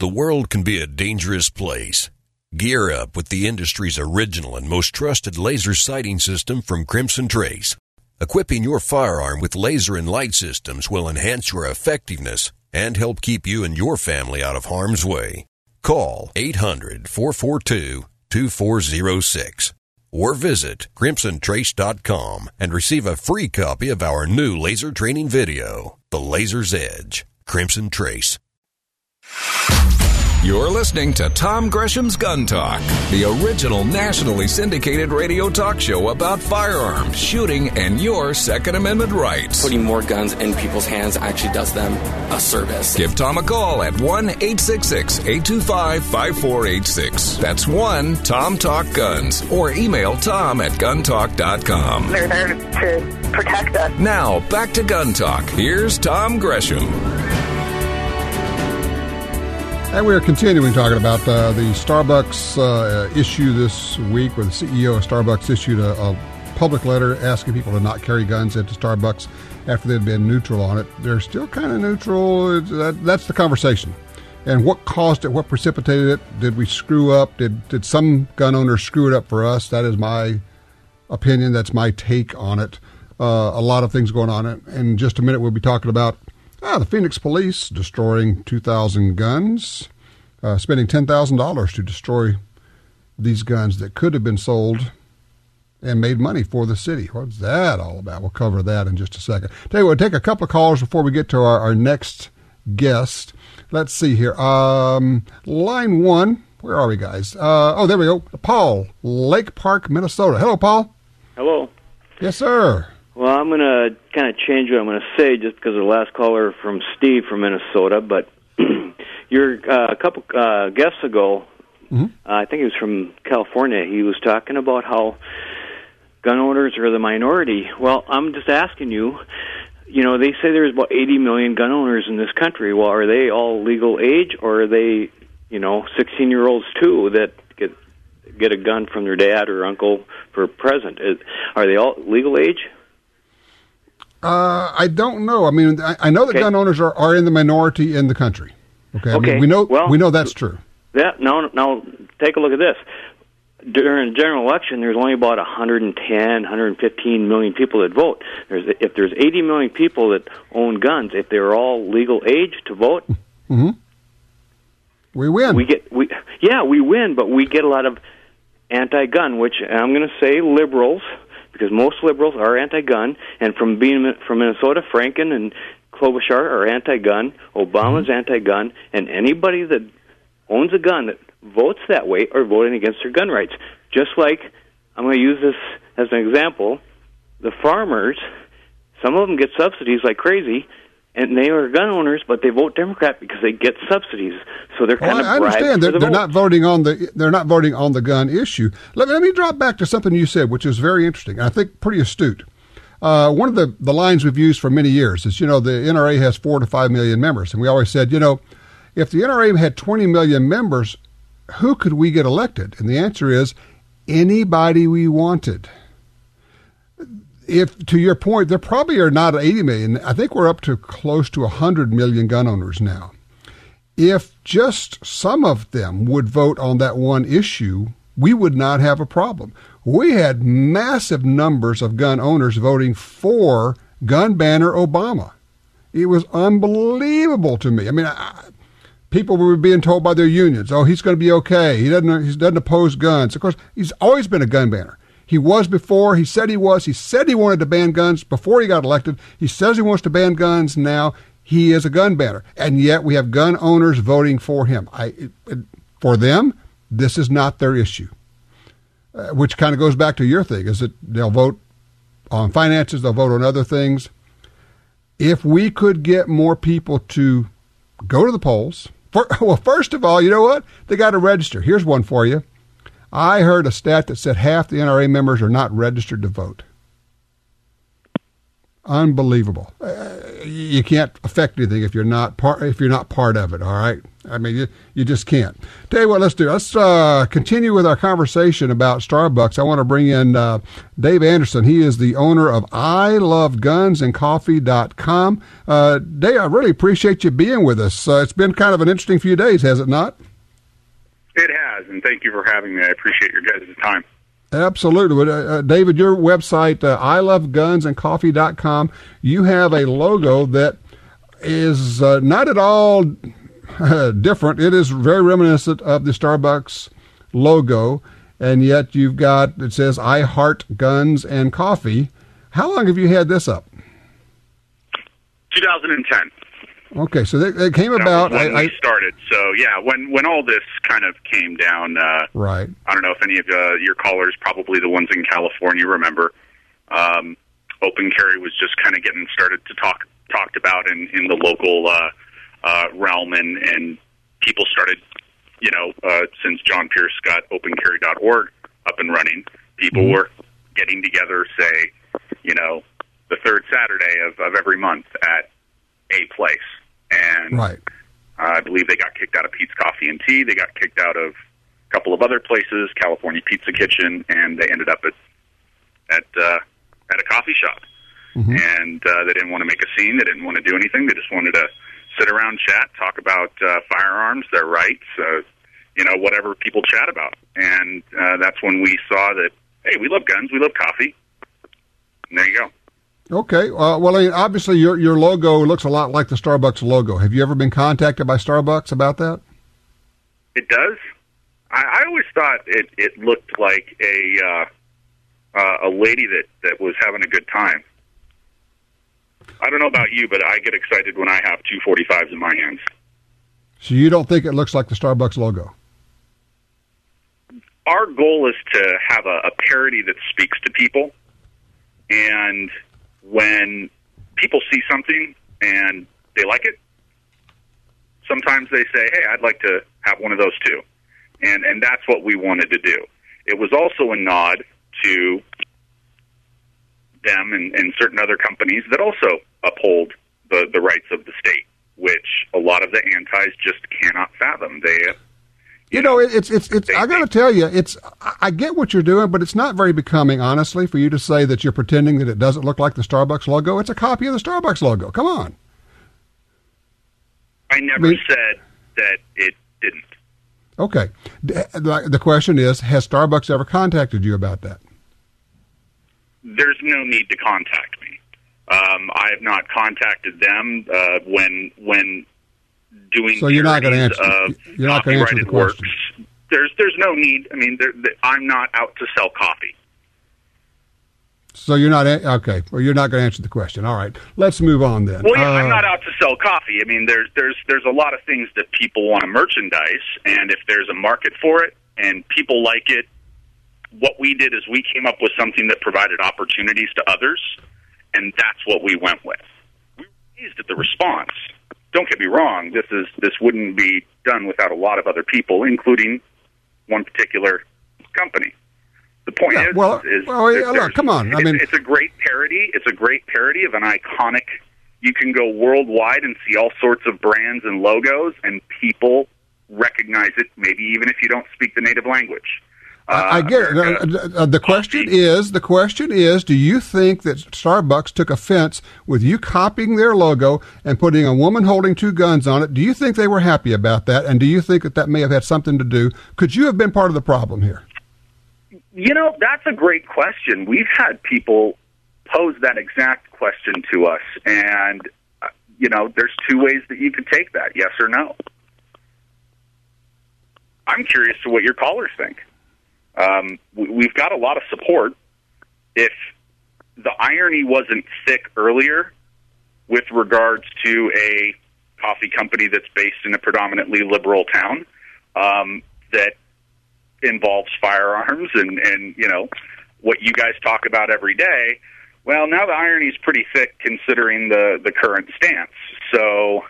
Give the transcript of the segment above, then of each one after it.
The world can be a dangerous place. Gear up with the industry's original and most trusted laser sighting system from Crimson Trace. Equipping your firearm with laser and light systems will enhance your effectiveness and help keep you and your family out of harm's way. Call 800 442 2406 or visit crimsontrace.com and receive a free copy of our new laser training video, The Laser's Edge. Crimson Trace. You're listening to Tom Gresham's Gun Talk, the original nationally syndicated radio talk show about firearms, shooting, and your Second Amendment rights. Putting more guns in people's hands actually does them a service. Give Tom a call at 1 866 825 5486. That's 1 Tom Talk Guns or email tom at guntalk.com. They're there to protect us. Now, back to Gun Talk. Here's Tom Gresham. And we are continuing talking about uh, the Starbucks uh, issue this week, where the CEO of Starbucks issued a, a, public letter asking people to not carry guns into Starbucks after they'd been neutral on it. They're still kind of neutral. That, that's the conversation. And what caused it? What precipitated it? Did we screw up? Did did some gun owners screw it up for us? That is my opinion. That's my take on it. Uh, a lot of things going on. In just a minute, we'll be talking about Ah, the Phoenix Police destroying 2,000 guns, uh, spending $10,000 to destroy these guns that could have been sold and made money for the city. What's that all about? We'll cover that in just a second. Tell you what, take a couple of calls before we get to our, our next guest. Let's see here. Um, line one. Where are we, guys? Uh, oh, there we go. Paul, Lake Park, Minnesota. Hello, Paul. Hello. Yes, sir. Well, I'm going to kind of change what I'm going to say just because of the last caller from Steve from Minnesota. But you're uh, a couple uh, guests ago, mm-hmm. uh, I think he was from California. He was talking about how gun owners are the minority. Well, I'm just asking you. You know, they say there's about 80 million gun owners in this country. Well, are they all legal age, or are they, you know, 16 year olds too that get get a gun from their dad or uncle for a present? Are they all legal age? Uh, I don't know. I mean, I, I know that okay. gun owners are, are in the minority in the country. Okay, okay. I mean, we know well, we know that's true. Yeah. no no. take a look at this. During a general election, there's only about 110, 115 million people that vote. There's if there's 80 million people that own guns, if they're all legal age to vote, mm-hmm. we win. We get we yeah we win, but we get a lot of anti-gun, which I'm going to say liberals because most liberals are anti-gun, and from being from Minnesota, Franken and Klobuchar are anti-gun. Obama's mm-hmm. anti-gun, and anybody that owns a gun that votes that way are voting against their gun rights. Just like I'm going to use this as an example, the farmers, some of them get subsidies like crazy, and they are gun owners, but they vote Democrat because they get subsidies. So they're kind well, of. I understand. They're, the they're not voting on the. They're not voting on the gun issue. Let me, let me drop back to something you said, which is very interesting. and I think pretty astute. Uh, one of the, the lines we've used for many years is, you know, the NRA has four to five million members, and we always said, you know, if the NRA had 20 million members, who could we get elected? And the answer is anybody we wanted if to your point, there probably are not 80 million. I think we're up to close to 100 million gun owners now. If just some of them would vote on that one issue, we would not have a problem. We had massive numbers of gun owners voting for gun banner Obama. It was unbelievable to me. I mean, I, people were being told by their unions, "Oh, he's going to be okay. He doesn't he doesn't oppose guns." Of course, he's always been a gun banner. He was before. He said he was. He said he wanted to ban guns before he got elected. He says he wants to ban guns now. He is a gun banner. And yet we have gun owners voting for him. I, for them, this is not their issue. Uh, which kind of goes back to your thing is that they'll vote on finances, they'll vote on other things. If we could get more people to go to the polls, for, well, first of all, you know what? They got to register. Here's one for you. I heard a stat that said half the NRA members are not registered to vote. Unbelievable. Uh, you can't affect anything if you're not part if you're not part of it. All right. I mean, you, you just can't. Tell you what, let's do. Let's uh, continue with our conversation about Starbucks. I want to bring in uh, Dave Anderson. He is the owner of I Love Guns and Coffee.com. Uh, Dave, I really appreciate you being with us. Uh, it's been kind of an interesting few days, has it not? It has, and thank you for having me. I appreciate your guys' time. Absolutely. Uh, uh, David, your website, uh, I Love Guns and Coffee.com, you have a logo that is uh, not at all different. It is very reminiscent of the Starbucks logo, and yet you've got it says "I heart guns and coffee." How long have you had this up? 2010. Okay, so it came that about. when I, we started. So yeah, when when all this kind of came down. Uh, right. I don't know if any of uh, your callers, probably the ones in California, remember. Um, open carry was just kind of getting started to talk talked about in in the local uh, uh, realm, and and people started, you know, uh, since John Pierce got OpenCarry.org up and running, people mm-hmm. were getting together, say, you know, the third Saturday of, of every month at a place, and right. uh, I believe they got kicked out of Peet's Coffee and Tea. They got kicked out of a couple of other places, California Pizza Kitchen, and they ended up at at uh, at a coffee shop. Mm-hmm. And uh, they didn't want to make a scene. They didn't want to do anything. They just wanted to sit around, chat, talk about uh, firearms, their rights, uh, you know, whatever people chat about. And uh, that's when we saw that, hey, we love guns, we love coffee. And there you go. Okay. Uh, well, I mean, obviously, your your logo looks a lot like the Starbucks logo. Have you ever been contacted by Starbucks about that? It does. I, I always thought it it looked like a uh, uh, a lady that that was having a good time. I don't know about you, but I get excited when I have two 45s in my hands. So you don't think it looks like the Starbucks logo? Our goal is to have a, a parody that speaks to people. And when people see something and they like it, sometimes they say, hey, I'd like to have one of those too. And, and that's what we wanted to do. It was also a nod to them and, and certain other companies that also uphold the, the rights of the state, which a lot of the antis just cannot fathom. They you know, it's it's it's. I got to tell you, it's. I get what you're doing, but it's not very becoming, honestly, for you to say that you're pretending that it doesn't look like the Starbucks logo. It's a copy of the Starbucks logo. Come on. I never I mean, said that it didn't. Okay. The question is, has Starbucks ever contacted you about that? there's no need to contact me. Um, I have not contacted them uh, when when doing. So you're not going to answer. You're not going to answer the question. Works. There's there's no need. I mean, there, there, I'm not out to sell coffee. So you're not okay. Well, you're not going to answer the question. All right, let's move on then. Well, yeah, uh, I'm not out to sell coffee. I mean, there's there's there's a lot of things that people want to merchandise, and if there's a market for it and people like it, what we did is we came up with something that provided opportunities to others, and that's what we went with. We were pleased at the response. Don't get me wrong. This is this wouldn't be done without a lot of other people, including one particular company. The point yeah, is, well, is, well, look, come on. I mean, it's, it's a great parody. It's a great parody of an iconic. You can go worldwide and see all sorts of brands and logos, and people recognize it. Maybe even if you don't speak the native language. I, I get it. Uh, uh, the question is, the question is, do you think that Starbucks took offense with you copying their logo and putting a woman holding two guns on it? Do you think they were happy about that? And do you think that that may have had something to do? Could you have been part of the problem here? You know, that's a great question. We've had people pose that exact question to us, and uh, you know, there's two ways that you could take that: yes or no. I'm curious to what your callers think. Um, we've got a lot of support. If the irony wasn't thick earlier with regards to a coffee company that's based in a predominantly liberal town um, that involves firearms and, and, you know, what you guys talk about every day, well, now the irony is pretty thick considering the, the current stance. So,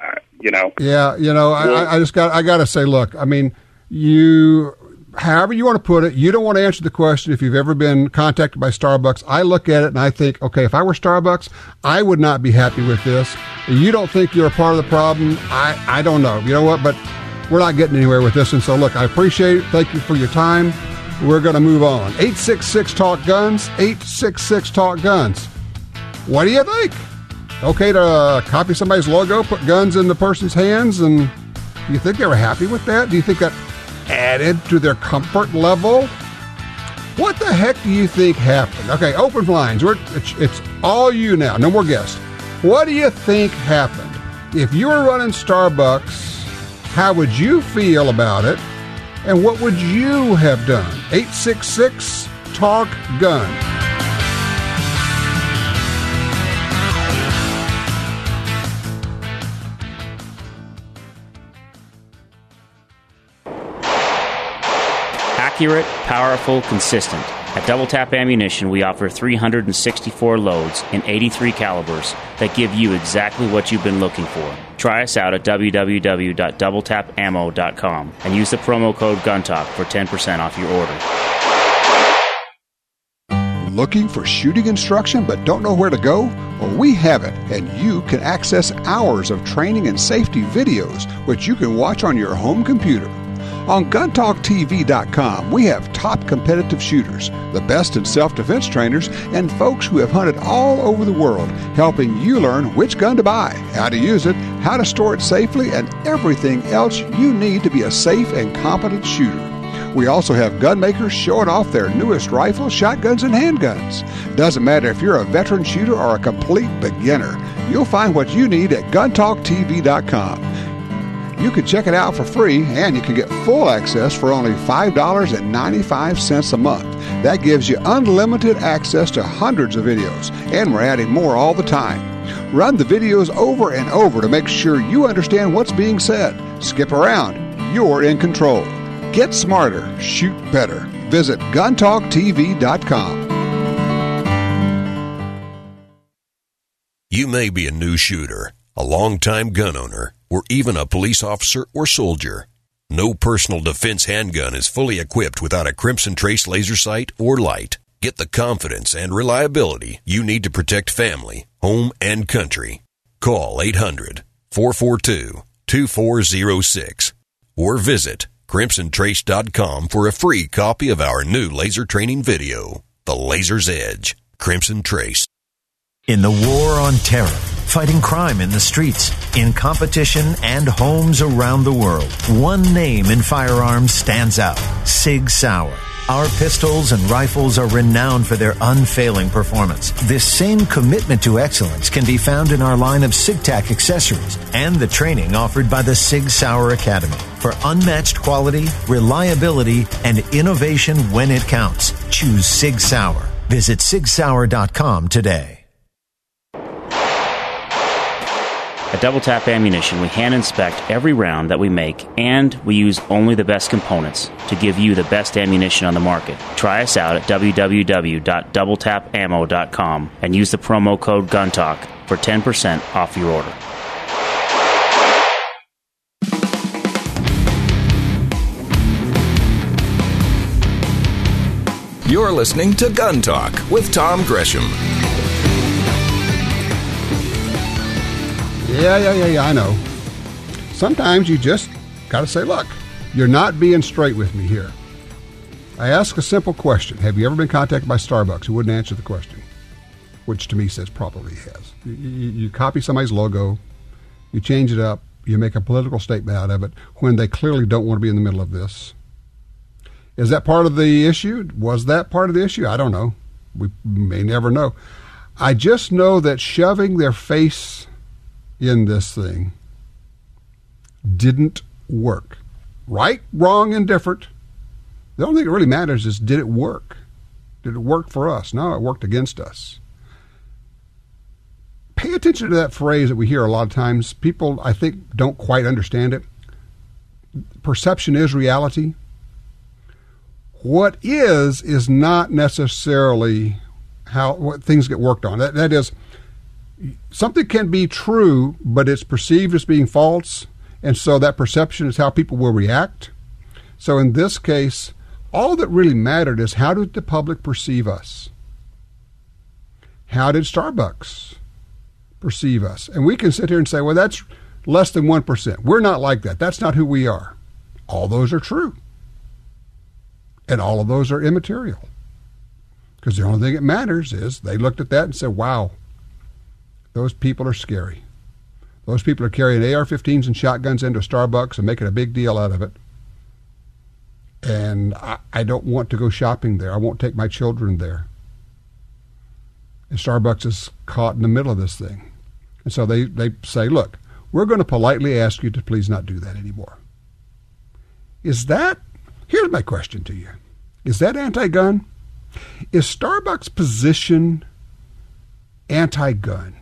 uh, you know. Yeah, you know, I, I just got I got to say, look, I mean, you however you want to put it, you don't want to answer the question if you've ever been contacted by Starbucks. I look at it and I think, okay, if I were Starbucks, I would not be happy with this. You don't think you're a part of the problem. I, I don't know. You know what? But we're not getting anywhere with this. And so, look, I appreciate it. Thank you for your time. We're going to move on. 866 Talk Guns, 866 Talk Guns. What do you think? Okay to copy somebody's logo, put guns in the person's hands, and you think they were happy with that? Do you think that added to their comfort level? What the heck do you think happened? Okay, open lines. It's, it's all you now. No more guests. What do you think happened? If you were running Starbucks, how would you feel about it? And what would you have done? 866 Talk Gun. Accurate, powerful, consistent. At Double Tap Ammunition, we offer 364 loads in 83 calibers that give you exactly what you've been looking for. Try us out at www.doubletapammo.com and use the promo code GUNTALK for 10% off your order. Looking for shooting instruction but don't know where to go? Well, we have it, and you can access hours of training and safety videos, which you can watch on your home computer. On GunTalkTV.com, we have top competitive shooters, the best in self defense trainers, and folks who have hunted all over the world, helping you learn which gun to buy, how to use it, how to store it safely, and everything else you need to be a safe and competent shooter. We also have gun makers showing off their newest rifles, shotguns, and handguns. Doesn't matter if you're a veteran shooter or a complete beginner, you'll find what you need at GunTalkTV.com. You can check it out for free and you can get full access for only $5.95 a month. That gives you unlimited access to hundreds of videos, and we're adding more all the time. Run the videos over and over to make sure you understand what's being said. Skip around. You're in control. Get smarter, shoot better. Visit guntalktv.com. You may be a new shooter, a long-time gun owner or even a police officer or soldier. No personal defense handgun is fully equipped without a Crimson Trace laser sight or light. Get the confidence and reliability you need to protect family, home, and country. Call 800 442 2406 or visit crimsontrace.com for a free copy of our new laser training video, The Laser's Edge. Crimson Trace. In the war on terror, fighting crime in the streets, in competition, and homes around the world, one name in firearms stands out Sig Sauer. Our pistols and rifles are renowned for their unfailing performance. This same commitment to excellence can be found in our line of SIGTAC accessories and the training offered by the Sig Sauer Academy. For unmatched quality, reliability, and innovation when it counts, choose Sig Sauer. Visit sigsauer.com today. At Double Tap Ammunition, we hand inspect every round that we make, and we use only the best components to give you the best ammunition on the market. Try us out at www.doubletapammo.com and use the promo code GUNTALK for 10% off your order. You're listening to Gun Talk with Tom Gresham. Yeah, yeah, yeah, yeah, I know. Sometimes you just got to say, look, you're not being straight with me here. I ask a simple question Have you ever been contacted by Starbucks who wouldn't answer the question? Which to me says probably has. You, you, you copy somebody's logo, you change it up, you make a political statement out of it when they clearly don't want to be in the middle of this. Is that part of the issue? Was that part of the issue? I don't know. We may never know. I just know that shoving their face in this thing didn't work. Right, wrong, and different. The only thing that really matters is did it work? Did it work for us? No, it worked against us. Pay attention to that phrase that we hear a lot of times. People, I think, don't quite understand it. Perception is reality what is is not necessarily how what things get worked on. That that is something can be true, but it's perceived as being false, and so that perception is how people will react. So in this case, all that really mattered is how did the public perceive us? How did Starbucks perceive us? And we can sit here and say, well, that's less than 1%. We're not like that. That's not who we are. All those are true. And all of those are immaterial. Because the only thing that matters is they looked at that and said, wow, those people are scary. Those people are carrying AR 15s and shotguns into Starbucks and making a big deal out of it. And I, I don't want to go shopping there. I won't take my children there. And Starbucks is caught in the middle of this thing. And so they, they say, look, we're going to politely ask you to please not do that anymore. Is that, here's my question to you Is that anti gun? Is Starbucks' position anti gun?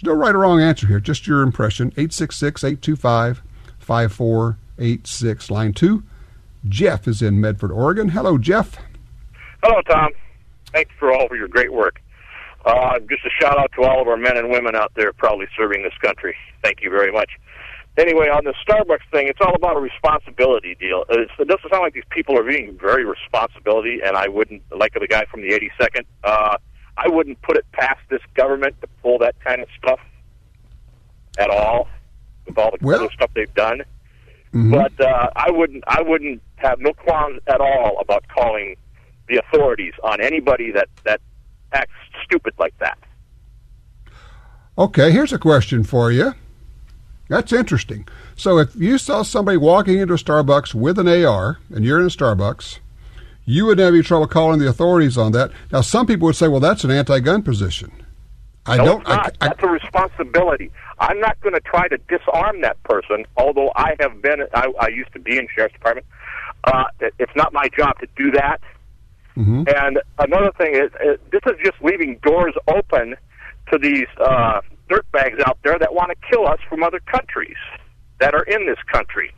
There's no right or wrong answer here, just your impression. 866 825 5486, line 2. Jeff is in Medford, Oregon. Hello, Jeff. Hello, Tom. Thanks for all of your great work. Uh, just a shout out to all of our men and women out there proudly serving this country. Thank you very much. Anyway, on the Starbucks thing, it's all about a responsibility deal. It's, it doesn't sound like these people are being very responsibility, and I wouldn't, like the guy from the 82nd, uh, I wouldn't put it past this government to pull that kind of stuff at all, with all the well, other stuff they've done. Mm-hmm. But uh, I wouldn't, I wouldn't have no qualms at all about calling the authorities on anybody that that acts stupid like that. Okay, here's a question for you. That's interesting. So if you saw somebody walking into a Starbucks with an AR and you're in a Starbucks, you wouldn't have any trouble calling the authorities on that. Now, some people would say, well, that's an anti gun position. I no, don't. It's not. I, I, that's a responsibility. I'm not going to try to disarm that person, although I have been, I, I used to be in sheriff's department. Uh, it's not my job to do that. Mm-hmm. And another thing is, is, this is just leaving doors open to these uh, dirtbags out there that want to kill us from other countries that are in this country.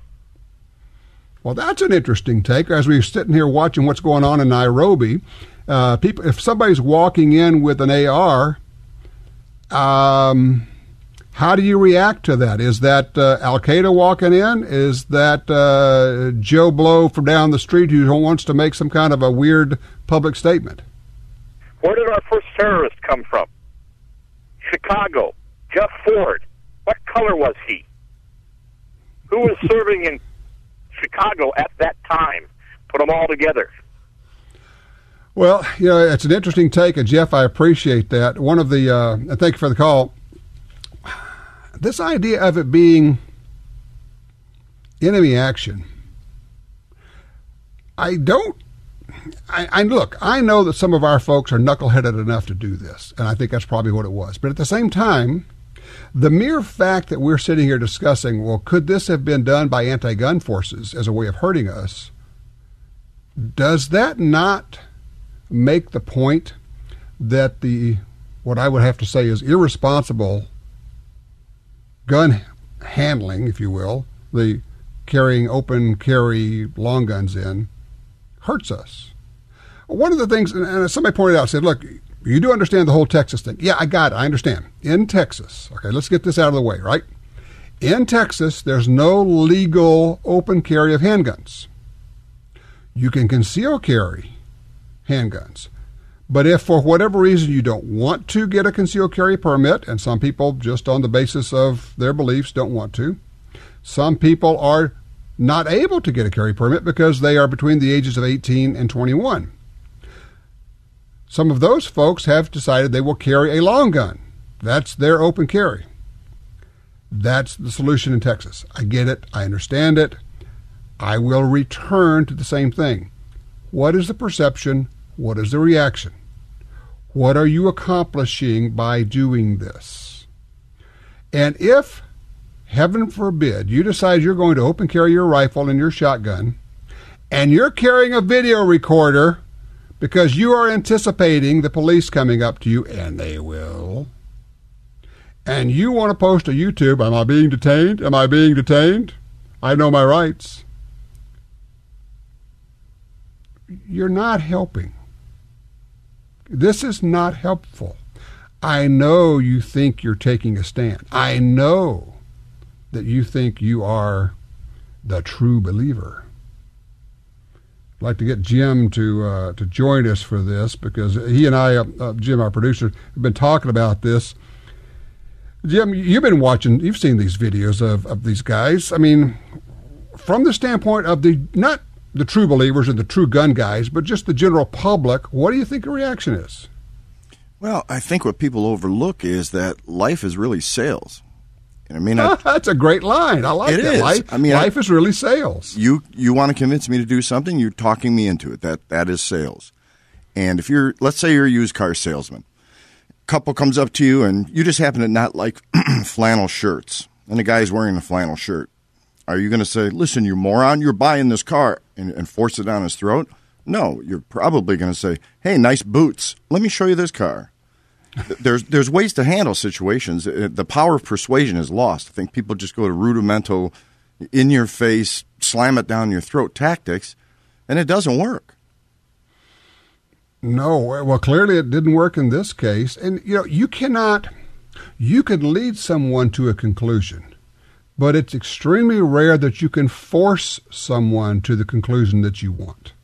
Well, that's an interesting take. As we're sitting here watching what's going on in Nairobi, uh, people, if somebody's walking in with an AR, um, how do you react to that? Is that uh, Al Qaeda walking in? Is that uh, Joe Blow from down the street who wants to make some kind of a weird public statement? Where did our first terrorist come from? Chicago. Jeff Ford. What color was he? Who was serving in Chicago at that time? Put them all together. Well, you know, it's an interesting take, and Jeff, I appreciate that. One of the, uh, thank you for the call this idea of it being enemy action, I don't. I, I, look. I know that some of our folks are knuckleheaded enough to do this, and I think that's probably what it was. But at the same time, the mere fact that we're sitting here discussing, well, could this have been done by anti-gun forces as a way of hurting us? Does that not make the point that the what I would have to say is irresponsible gun handling, if you will, the carrying open carry long guns in, hurts us. One of the things, and somebody pointed out, said, look, you do understand the whole Texas thing. Yeah, I got it. I understand. In Texas, okay, let's get this out of the way, right? In Texas, there's no legal open carry of handguns. You can conceal carry handguns. But if for whatever reason you don't want to get a concealed carry permit, and some people just on the basis of their beliefs don't want to, some people are not able to get a carry permit because they are between the ages of 18 and 21. Some of those folks have decided they will carry a long gun. That's their open carry. That's the solution in Texas. I get it. I understand it. I will return to the same thing. What is the perception? What is the reaction? What are you accomplishing by doing this? And if, heaven forbid, you decide you're going to open carry your rifle and your shotgun, and you're carrying a video recorder because you are anticipating the police coming up to you, and they will, and you want to post to YouTube, Am I being detained? Am I being detained? I know my rights. You're not helping. This is not helpful. I know you think you're taking a stand. I know that you think you are the true believer. Like to get Jim to uh, to join us for this because he and I, uh, uh, Jim, our producer, have been talking about this. Jim, you've been watching, you've seen these videos of, of these guys. I mean, from the standpoint of the not the true believers and the true gun guys, but just the general public, what do you think the reaction is? Well, I think what people overlook is that life is really sales. I mean, I, that's a great line. I like it that. Is. Life, I mean, life I, is really sales. You you want to convince me to do something? You're talking me into it. That that is sales. And if you're, let's say you're a used car salesman, couple comes up to you and you just happen to not like flannel shirts, and the guy's wearing a flannel shirt. Are you going to say, "Listen, you moron, you're buying this car," and, and force it down his throat? No, you're probably going to say, "Hey, nice boots. Let me show you this car." There's there's ways to handle situations. Uh, the power of persuasion is lost. I think people just go to rudimental, in your face, slam it down your throat tactics, and it doesn't work. No, well, clearly it didn't work in this case. And you know, you cannot, you can lead someone to a conclusion, but it's extremely rare that you can force someone to the conclusion that you want.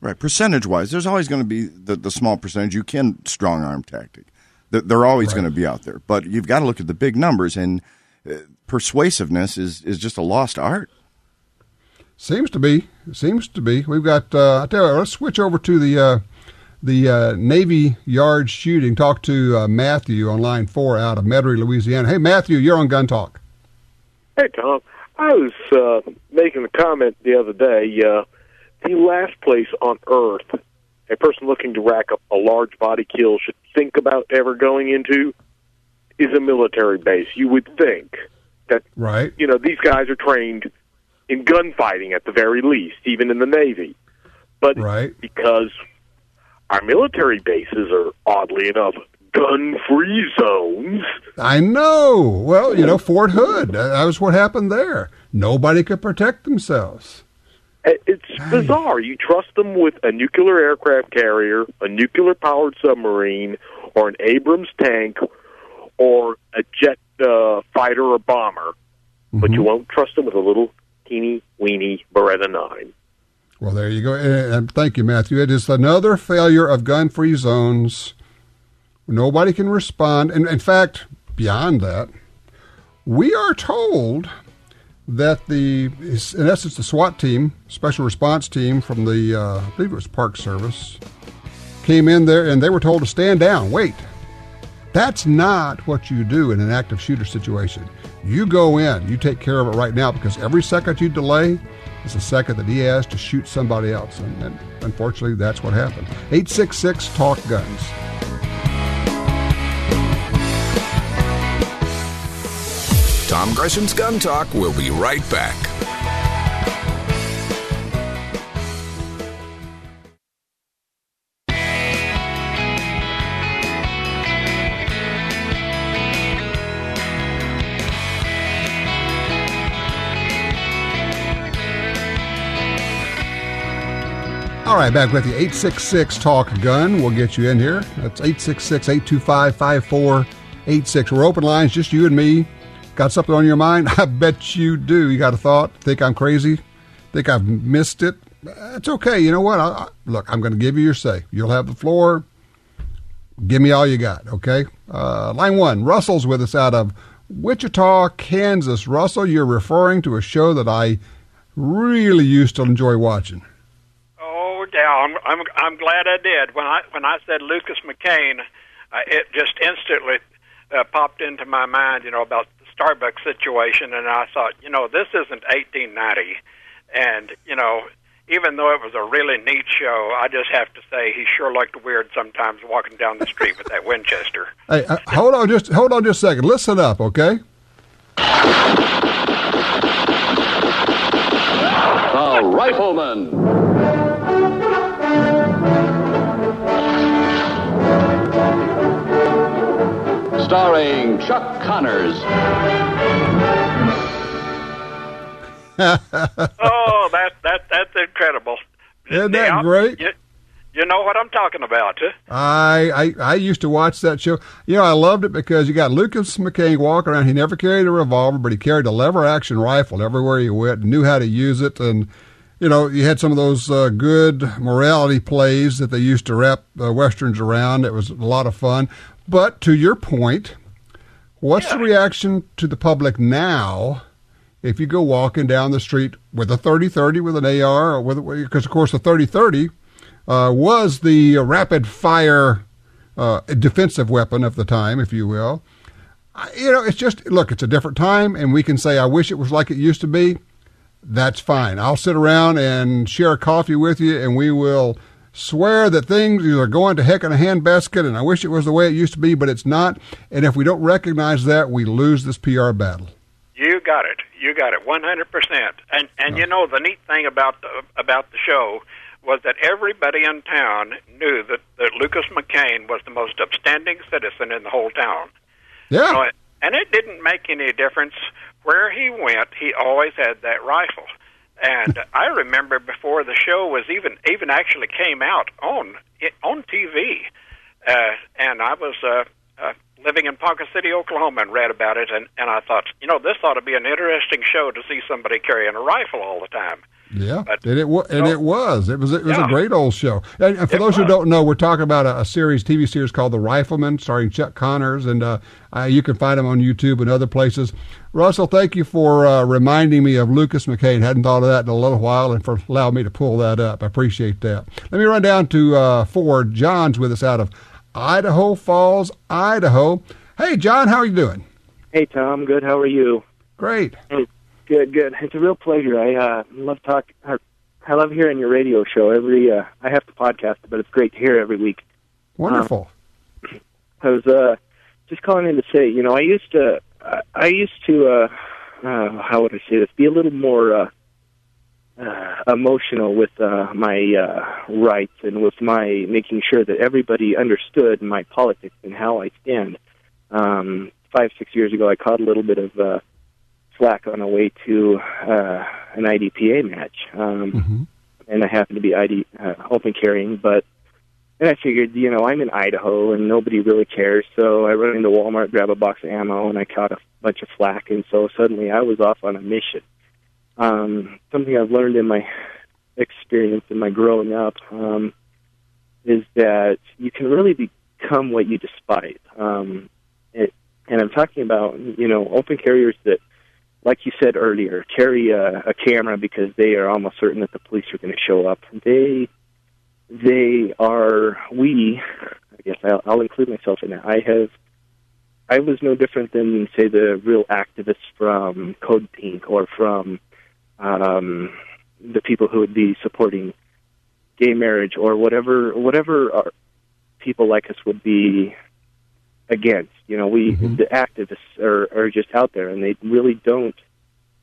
Right, percentage wise, there's always going to be the, the small percentage you can strong arm tactic. They're always right. going to be out there, but you've got to look at the big numbers, and uh, persuasiveness is is just a lost art. Seems to be. Seems to be. We've got. Uh, I tell you, let's switch over to the uh, the uh, Navy Yard shooting. Talk to uh, Matthew on line four out of Metairie, Louisiana. Hey, Matthew, you're on Gun Talk. Hey, Tom. I was uh, making a comment the other day. Uh, the last place on earth a person looking to rack up a large body kill should think about ever going into is a military base. You would think that right. you know these guys are trained in gunfighting at the very least, even in the Navy. But right. because our military bases are oddly enough gun-free zones. I know. Well, you know, Fort Hood. That was what happened there. Nobody could protect themselves. It's bizarre. You trust them with a nuclear aircraft carrier, a nuclear powered submarine, or an Abrams tank, or a jet uh, fighter or bomber, mm-hmm. but you won't trust them with a little teeny weeny Beretta 9. Well, there you go. And thank you, Matthew. It is another failure of gun free zones. Nobody can respond. And in fact, beyond that, we are told that the, in essence, the SWAT team, special response team from the, uh, I believe it was Park Service, came in there and they were told to stand down, wait. That's not what you do in an active shooter situation. You go in, you take care of it right now because every second you delay is a second that he has to shoot somebody else. And, and unfortunately, that's what happened. 866 Talk Guns. Tom Gresham's Gun Talk will be right back. All right, back with you. 866 Talk Gun. We'll get you in here. That's 866 825 5486. We're open lines, just you and me. Got something on your mind? I bet you do. You got a thought? Think I'm crazy? Think I've missed it? It's okay. You know what? I, I, look, I'm going to give you your say. You'll have the floor. Give me all you got, okay? Uh, line one, Russell's with us out of Wichita, Kansas. Russell, you're referring to a show that I really used to enjoy watching. Oh, yeah, I'm I'm I'm glad I did. When I when I said Lucas McCain, uh, it just instantly uh, popped into my mind, you know, about Starbucks situation, and I thought, you know, this isn't 1890, and you know, even though it was a really neat show, I just have to say he sure looked weird sometimes walking down the street with that Winchester. Hey, uh, hold on, just hold on, just a second. Listen up, okay? The Rifleman. Starring Chuck Connors. oh, that that that's incredible! Isn't that now, great? You, you, know what I'm talking about, huh? I, I I used to watch that show. You know, I loved it because you got Lucas McCain walking around. He never carried a revolver, but he carried a lever action rifle everywhere he went. Knew how to use it, and you know, you had some of those uh, good morality plays that they used to wrap uh, westerns around. It was a lot of fun. But to your point, what's yeah. the reaction to the public now? If you go walking down the street with a 30-30 with an AR, or with because of course the 30-30 uh, was the rapid fire uh, defensive weapon of the time, if you will. You know, it's just look, it's a different time, and we can say, "I wish it was like it used to be." that's fine. I'll sit around and share a coffee with you, and we will swear that things are going to heck in a handbasket, and I wish it was the way it used to be, but it's not. And if we don't recognize that, we lose this PR battle. You got it. You got it. One hundred percent. And and oh. you know the neat thing about the, about the show was that everybody in town knew that, that Lucas McCain was the most upstanding citizen in the whole town. Yeah. You know, and it didn't make any difference where he went, he always had that rifle. And I remember before the show was even even actually came out on on TV, uh, and I was uh, uh, living in Ponca City, Oklahoma, and read about it, and and I thought, you know, this ought to be an interesting show to see somebody carrying a rifle all the time. Yeah, but, and it was, and it was. It was. It was yeah. a great old show. And, and for it those was. who don't know, we're talking about a, a, series, TV series called The Rifleman, starring Chuck Connors, and uh, uh, you can find them on YouTube and other places. Russell, thank you for uh, reminding me of Lucas McCain. Hadn't thought of that in a little while, and for allowing me to pull that up. I appreciate that. Let me run down to uh, Ford. John's with us out of Idaho Falls, Idaho. Hey, John, how are you doing? Hey, Tom. Good. How are you? Great. Hey. Good, good. It's a real pleasure. I uh, love talk. I love hearing your radio show. Every uh, I have to podcast, but it's great to hear every week. Wonderful. Um, I was uh, just calling in to say, you know, I used to, uh, I used to, uh, uh, how would I say this? Be a little more uh, uh, emotional with uh, my uh, rights and with my making sure that everybody understood my politics and how I stand. Um, five, six years ago, I caught a little bit of. Uh, slack on the way to uh, an IDPA match, um, mm-hmm. and I happened to be ID uh, open carrying. But and I figured, you know, I'm in Idaho and nobody really cares, so I run into Walmart, grab a box of ammo, and I caught a bunch of flack, and so suddenly I was off on a mission. Um, something I've learned in my experience in my growing up um, is that you can really become what you despise. Um, it, and I'm talking about, you know, open carriers that like you said earlier, carry a, a camera because they are almost certain that the police are going to show up. They they are we. I guess I'll, I'll include myself in that. I have. I was no different than say the real activists from Code Pink or from um, the people who would be supporting gay marriage or whatever whatever our people like us would be against. You know, we mm-hmm. the activists are are just out there, and they really don't.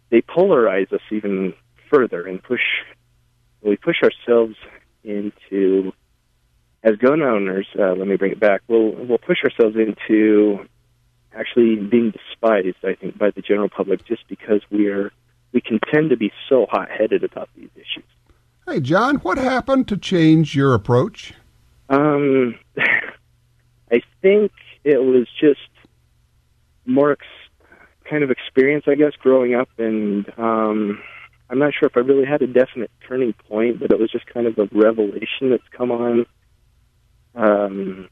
They polarize us even further and push. We push ourselves into as gun owners. Uh, let me bring it back. We'll we'll push ourselves into actually being despised. I think by the general public just because we are we can tend to be so hot headed about these issues. Hey, John, what happened to change your approach? Um, I think it was just more ex- kind of experience, I guess, growing up, and um, I'm not sure if I really had a definite turning point, but it was just kind of a revelation that's come on. Um,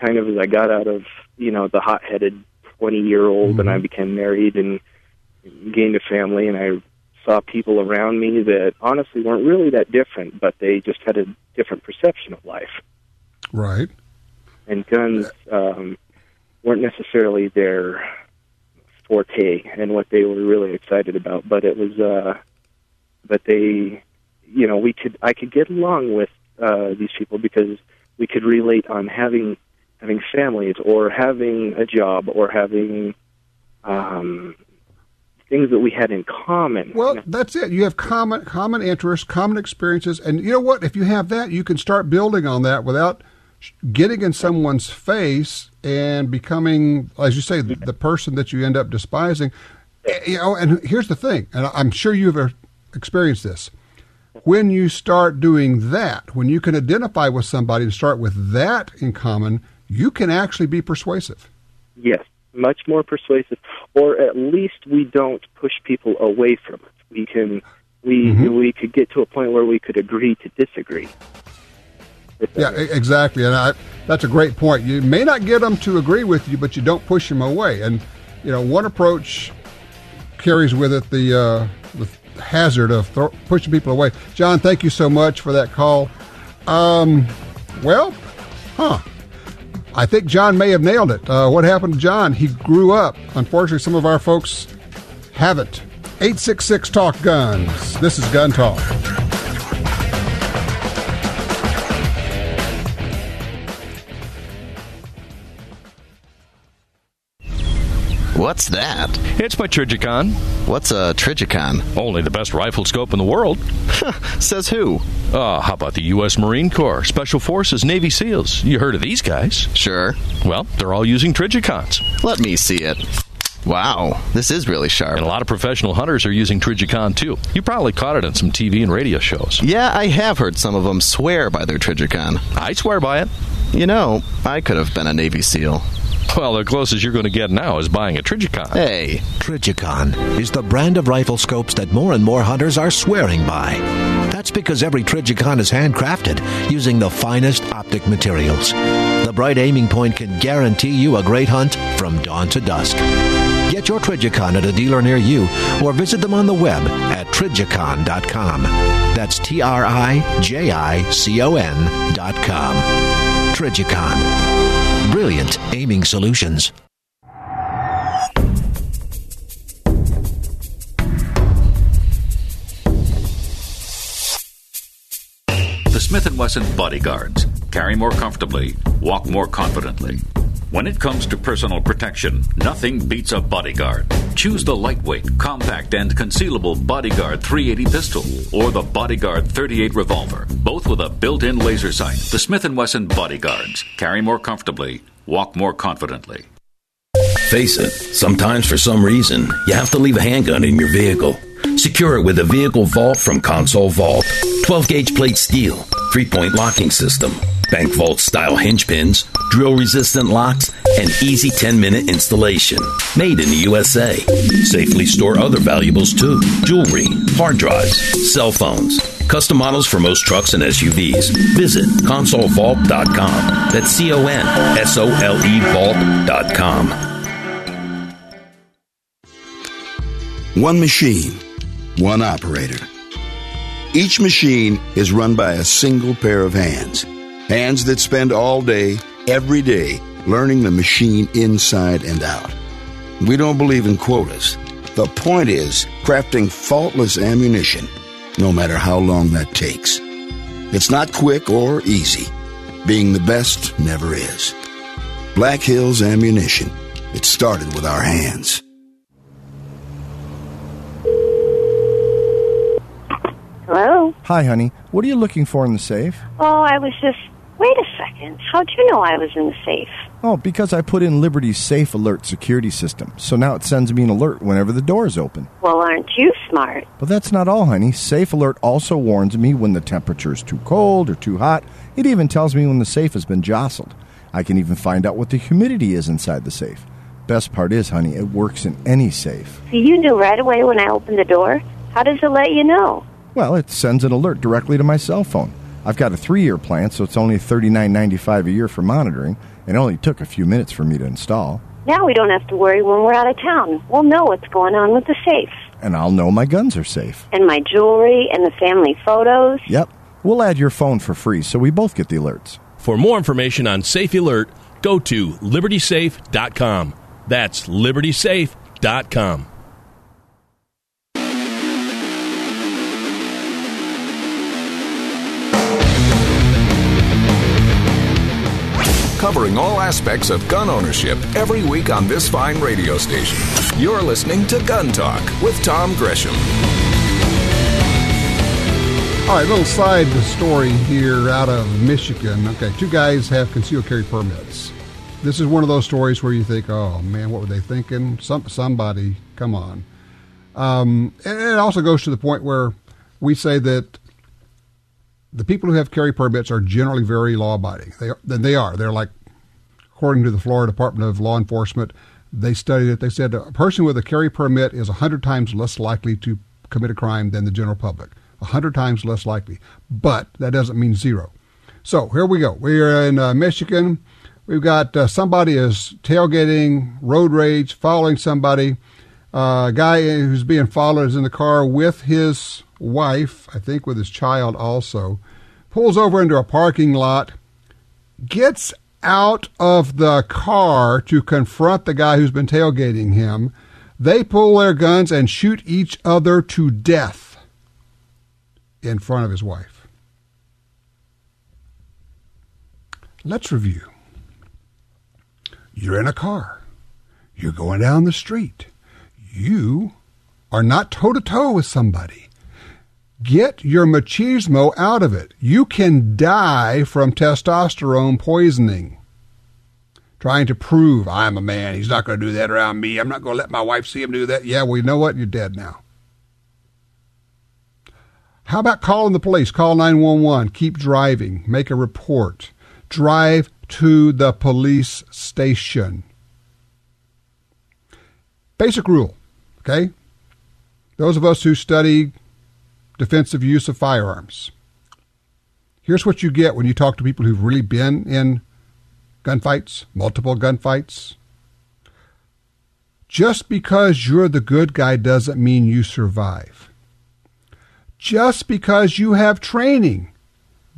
kind of as I got out of you know the hot-headed 20 year old, mm-hmm. and I became married and gained a family, and I saw people around me that honestly weren't really that different, but they just had a different perception of life. Right and guns um, weren't necessarily their forte and what they were really excited about. But it was, uh, but they, you know, we could I could get along with uh, these people because we could relate on having having families or having a job or having um, things that we had in common. Well, that's it. You have common common interests, common experiences, and you know what? If you have that, you can start building on that without getting in someone's face and becoming, as you say, the, the person that you end up despising. You know, and here's the thing, and I'm sure you've experienced this. When you start doing that, when you can identify with somebody and start with that in common, you can actually be persuasive. Yes, much more persuasive, or at least we don't push people away from it. We can we Mhm. we could get to a point where we could agree to disagree. Yeah, exactly. And I, that's a great point. You may not get them to agree with you, but you don't push them away. And, you know, one approach carries with it the, uh, the hazard of thro- pushing people away. John, thank you so much for that call. Um, well, huh. I think John may have nailed it. Uh, what happened to John? He grew up. Unfortunately, some of our folks haven't. 866 Talk Guns. This is Gun Talk. What's that? It's my Trijicon. What's a Trijicon? Only the best rifle scope in the world. Says who? Uh, how about the U.S. Marine Corps, Special Forces, Navy SEALs? You heard of these guys? Sure. Well, they're all using Trijicons. Let me see it. Wow, this is really sharp. And a lot of professional hunters are using Trijicon too. You probably caught it on some TV and radio shows. Yeah, I have heard some of them swear by their Trijicon. I swear by it. You know, I could have been a Navy SEAL. Well, the closest you're going to get now is buying a Trijicon. Hey. Trijicon is the brand of rifle scopes that more and more hunters are swearing by. That's because every Trijicon is handcrafted using the finest optic materials. The bright aiming point can guarantee you a great hunt from dawn to dusk. Get your Trijicon at a dealer near you or visit them on the web at trijicon.com. That's T R I J I C O N dot com. Trijicon. Brilliant aiming solutions. The Smith & Wesson Bodyguards. Carry more comfortably, walk more confidently. When it comes to personal protection, nothing beats a bodyguard. Choose the lightweight, compact, and concealable Bodyguard 380 pistol or the Bodyguard 38 revolver, both with a built-in laser sight. The Smith & Wesson Bodyguards. Carry more comfortably, walk more confidently. Face it, sometimes for some reason, you have to leave a handgun in your vehicle. Secure it with a vehicle vault from Console Vault. 12 gauge plate steel, three point locking system, bank vault style hinge pins, drill resistant locks, and easy 10 minute installation. Made in the USA. Safely store other valuables too jewelry, hard drives, cell phones. Custom models for most trucks and SUVs. Visit consolevault.com. That's C O N S O L E vault.com. One machine, one operator. Each machine is run by a single pair of hands. Hands that spend all day, every day, learning the machine inside and out. We don't believe in quotas. The point is crafting faultless ammunition, no matter how long that takes. It's not quick or easy. Being the best never is. Black Hills Ammunition. It started with our hands. Hello? Hi, honey. What are you looking for in the safe? Oh, I was just. Wait a second. How'd you know I was in the safe? Oh, because I put in Liberty's Safe Alert security system, so now it sends me an alert whenever the door is open. Well, aren't you smart? But that's not all, honey. Safe Alert also warns me when the temperature is too cold or too hot. It even tells me when the safe has been jostled. I can even find out what the humidity is inside the safe. Best part is, honey, it works in any safe. So you knew right away when I opened the door? How does it let you know? Well, it sends an alert directly to my cell phone. I've got a three-year plan, so it's only thirty-nine ninety-five a year for monitoring. and It only took a few minutes for me to install, Now we don't have to worry when we're out of town. We'll know what's going on with the safe. and I'll know my guns are safe. And my jewelry and the family photos. Yep, we'll add your phone for free, so we both get the alerts. For more information on Safe Alert, go to libertysafe.com. That's libertysafe.com. Covering all aspects of gun ownership every week on this fine radio station. You're listening to Gun Talk with Tom Gresham. All right, little side story here out of Michigan. Okay, two guys have concealed carry permits. This is one of those stories where you think, "Oh man, what were they thinking?" Some somebody, come on. Um, and it also goes to the point where we say that the people who have carry permits are generally very law-abiding. They then they are. They're like, according to the Florida Department of Law Enforcement, they studied it. They said a person with a carry permit is hundred times less likely to commit a crime than the general public. A hundred times less likely. But that doesn't mean zero. So here we go. We are in uh, Michigan. We've got uh, somebody is tailgating, road rage, following somebody. Uh, a guy who's being followed is in the car with his wife, I think with his child also. Pulls over into a parking lot, gets out of the car to confront the guy who's been tailgating him. They pull their guns and shoot each other to death in front of his wife. Let's review. You're in a car. You're going down the street. You are not toe to toe with somebody. Get your machismo out of it. You can die from testosterone poisoning. Trying to prove I'm a man. He's not going to do that around me. I'm not going to let my wife see him do that. Yeah, well, you know what? You're dead now. How about calling the police? Call 911. Keep driving. Make a report. Drive to the police station. Basic rule, okay? Those of us who study defensive use of firearms. Here's what you get when you talk to people who've really been in gunfights, multiple gunfights. Just because you're the good guy doesn't mean you survive. Just because you have training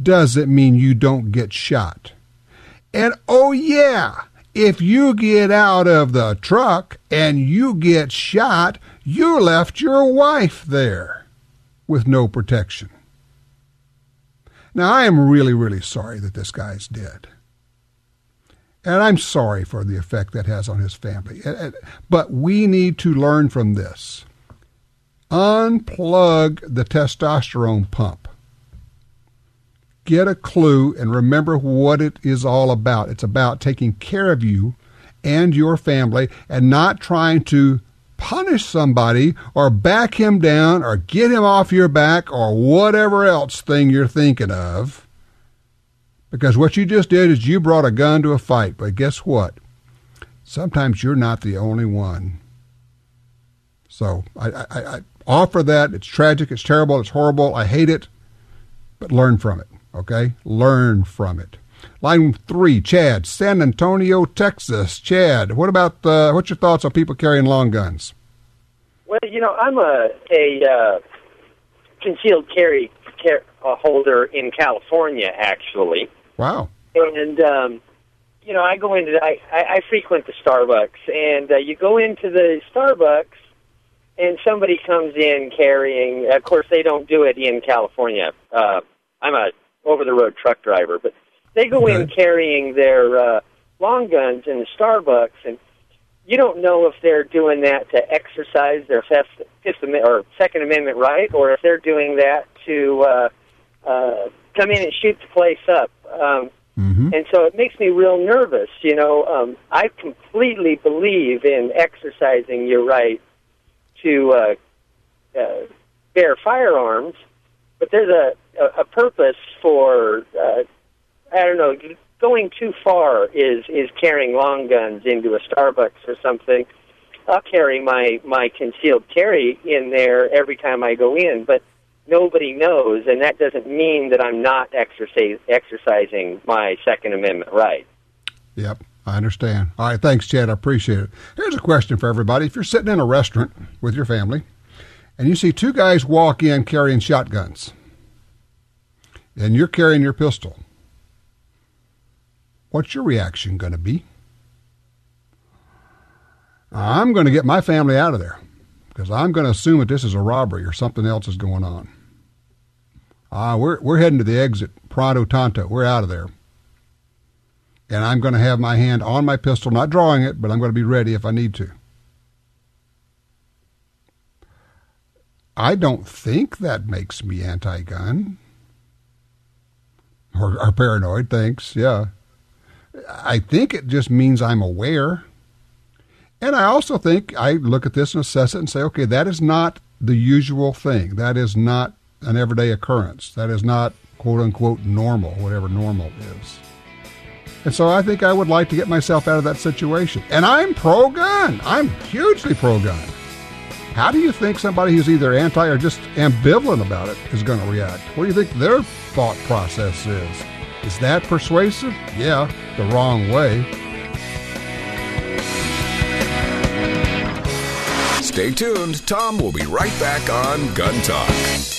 doesn't mean you don't get shot. And oh, yeah, if you get out of the truck and you get shot, you left your wife there with no protection. Now, I am really, really sorry that this guy's dead. And I'm sorry for the effect that has on his family. But we need to learn from this. Unplug the testosterone pump. Get a clue and remember what it is all about. It's about taking care of you and your family and not trying to punish somebody or back him down or get him off your back or whatever else thing you're thinking of. Because what you just did is you brought a gun to a fight. But guess what? Sometimes you're not the only one. So I, I, I offer that. It's tragic. It's terrible. It's horrible. I hate it. But learn from it. Okay? Learn from it. Line three, Chad, San Antonio, Texas. Chad, what about uh, what's your thoughts on people carrying long guns? Well, you know, I'm a a uh, concealed carry car- uh, holder in California, actually. Wow. And um, you know, I go into I I, I frequent the Starbucks, and uh, you go into the Starbucks, and somebody comes in carrying. Of course, they don't do it in California. Uh, I'm a over the road truck driver, but they go in carrying their uh, long guns in the Starbucks, and you don't know if they're doing that to exercise their Fifth, Fifth Amendment or Second Amendment right, or if they're doing that to uh, uh, come in and shoot the place up. Um, mm-hmm. And so it makes me real nervous. You know, um, I completely believe in exercising your right to uh, uh, bear firearms, but there's a, a, a purpose for uh, I don't know, going too far is is carrying long guns into a Starbucks or something. I'll carry my my concealed carry in there every time I go in, but nobody knows, and that doesn't mean that I'm not exercise, exercising my Second Amendment right. Yep, I understand. All right, thanks, Chad. I appreciate it. Here's a question for everybody: If you're sitting in a restaurant with your family, and you see two guys walk in carrying shotguns, and you're carrying your pistol what's your reaction going to be? I'm going to get my family out of there because I'm going to assume that this is a robbery or something else is going on. Uh, we're, we're heading to the exit, pronto tanto. We're out of there. And I'm going to have my hand on my pistol, not drawing it, but I'm going to be ready if I need to. I don't think that makes me anti gun or, or paranoid, thanks. Yeah. I think it just means I'm aware. And I also think I look at this and assess it and say, okay, that is not the usual thing. That is not an everyday occurrence. That is not quote unquote normal, whatever normal is. And so I think I would like to get myself out of that situation. And I'm pro gun. I'm hugely pro gun. how do you think somebody who's either anti or just ambivalent about it is going to react? What do you think their thought process is? Is that persuasive? Yeah, the wrong way. Stay tuned. Tom will be right back on Gun Talk.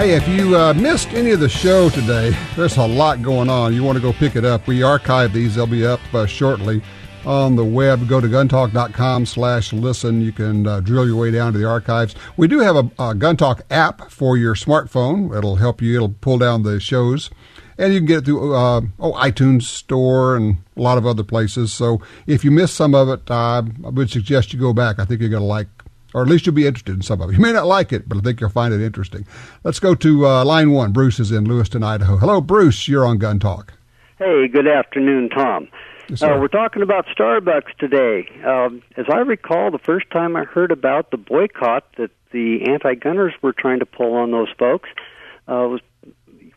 Hey, if you uh, missed any of the show today, there's a lot going on. You want to go pick it up. We archive these. They'll be up uh, shortly on the web. Go to guntalk.com slash listen. You can uh, drill your way down to the archives. We do have a, a Gun Talk app for your smartphone. It'll help you. It'll pull down the shows. And you can get it through uh, oh iTunes Store and a lot of other places. So if you missed some of it, I would suggest you go back. I think you're going to like or at least you'll be interested in some of it. You may not like it, but I think you'll find it interesting. Let's go to uh, line one. Bruce is in Lewiston, Idaho. Hello, Bruce. You're on Gun Talk. Hey, good afternoon, Tom. Yes, uh, we're talking about Starbucks today. Um, as I recall, the first time I heard about the boycott that the anti-gunners were trying to pull on those folks uh, was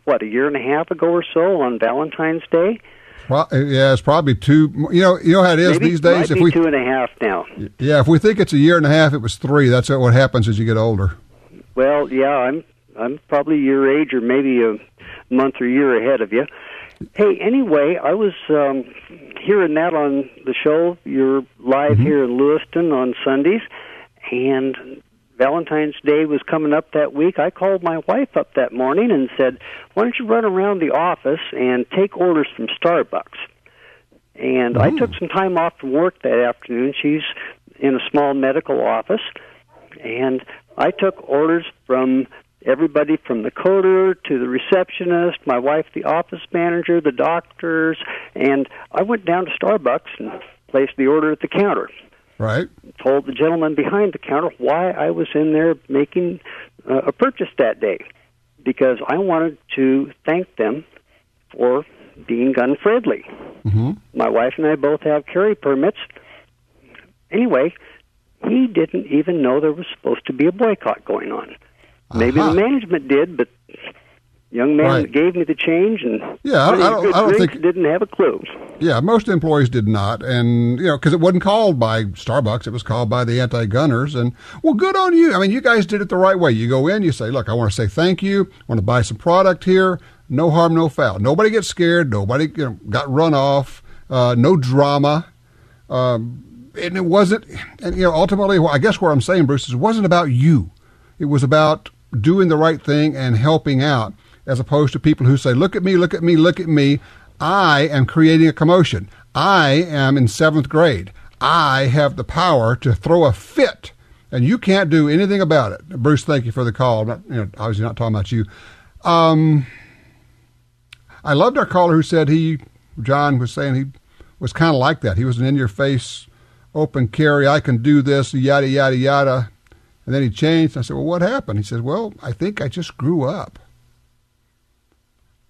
what a year and a half ago or so on Valentine's Day. Pro- yeah, it's probably two. You know, you know how it is Maybe these days. If we two and a half now. yeah, if we think it's a year and a half, it was three. That's what happens as you get older. Well, yeah, I'm I'm probably your age or maybe a month or year ahead of you. Hey, anyway, I was um, hearing that on the show. You're live here in Lewiston on Sundays, and Valentine's Day was coming up that week. I called my wife up that morning and said, "Why don't you run around the office and take orders from Starbucks?" And I took some time off from work that afternoon. She's in a small medical office, and I took orders from everybody from the coder to the receptionist, my wife, the office manager, the doctors, and I went down to Starbucks and placed the order at the counter. Right. Told the gentleman behind the counter why I was in there making uh, a purchase that day because I wanted to thank them for being gun friendly. Mm-hmm. My wife and I both have carry permits. Anyway, he didn't even know there was supposed to be a boycott going on. Maybe Uh-huh. the management did, but young man Right. gave me the change and Yeah, I- I don't- I don't think- didn't have a clue. Yeah, most employees did not, and you know, because it wasn't called by Starbucks, it was called by the anti-gunners. And well, good on you. I mean, you guys did it the right way. You go in, you say, "Look, I want to say thank you. I want to buy some product here. No harm, no foul. Nobody gets scared. Nobody you know, got run off. Uh, no drama." Um, and it wasn't, and you know, ultimately, well, I guess what I'm saying, Bruce, is it wasn't about you. It was about doing the right thing and helping out, as opposed to people who say, "Look at me, look at me, look at me." I am creating a commotion. I am in seventh grade. I have the power to throw a fit, and you can't do anything about it. Bruce, thank you for the call. I'm not, you know, obviously not talking about you. Um, I loved our caller who said he, John was saying he was kind of like that. He was an in your face, open carry. I can do this, yada yada yada. And then he changed. I said, "Well, what happened?" He says, "Well, I think I just grew up."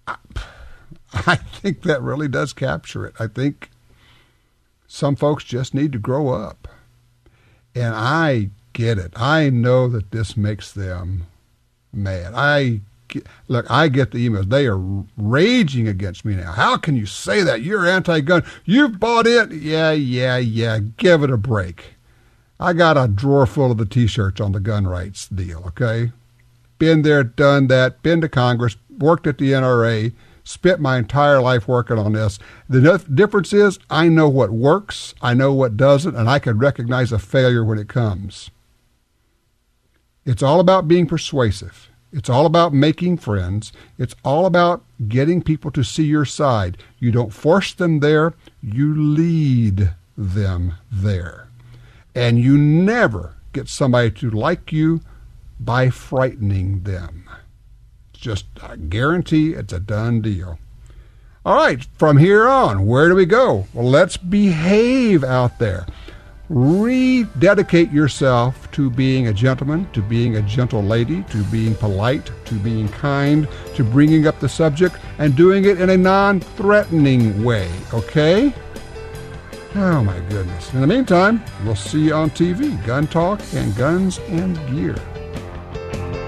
I, think that really does capture it. I think some folks just need to grow up, and I get it. I know that this makes them mad. I get, look. I get the emails. They are raging against me now. How can you say that? You're anti-gun. You've bought it. Yeah, yeah, yeah. Give it a break. I got a drawer full of the T-shirts on the gun rights deal. Okay, been there, done that. Been to Congress, worked at the NRA, spent my entire life working on this. The difference is, I know what works, I know what doesn't, and I can recognize a failure when it comes. It's all about being persuasive. It's all about making friends. It's all about getting people to see your side. You don't force them there, you lead them there. And you never get somebody to like you by frightening them. Just a guarantee, it's a done deal. All right, from here on, where do we go? Well, let's behave out there. Rededicate yourself to being a gentleman, to being a gentle lady, to being polite, to being kind, to bringing up the subject, and doing it in a non threatening way, okay? Oh my goodness. In the meantime, we'll see you on TV, Gun Talk and Guns and Gear. Thank you.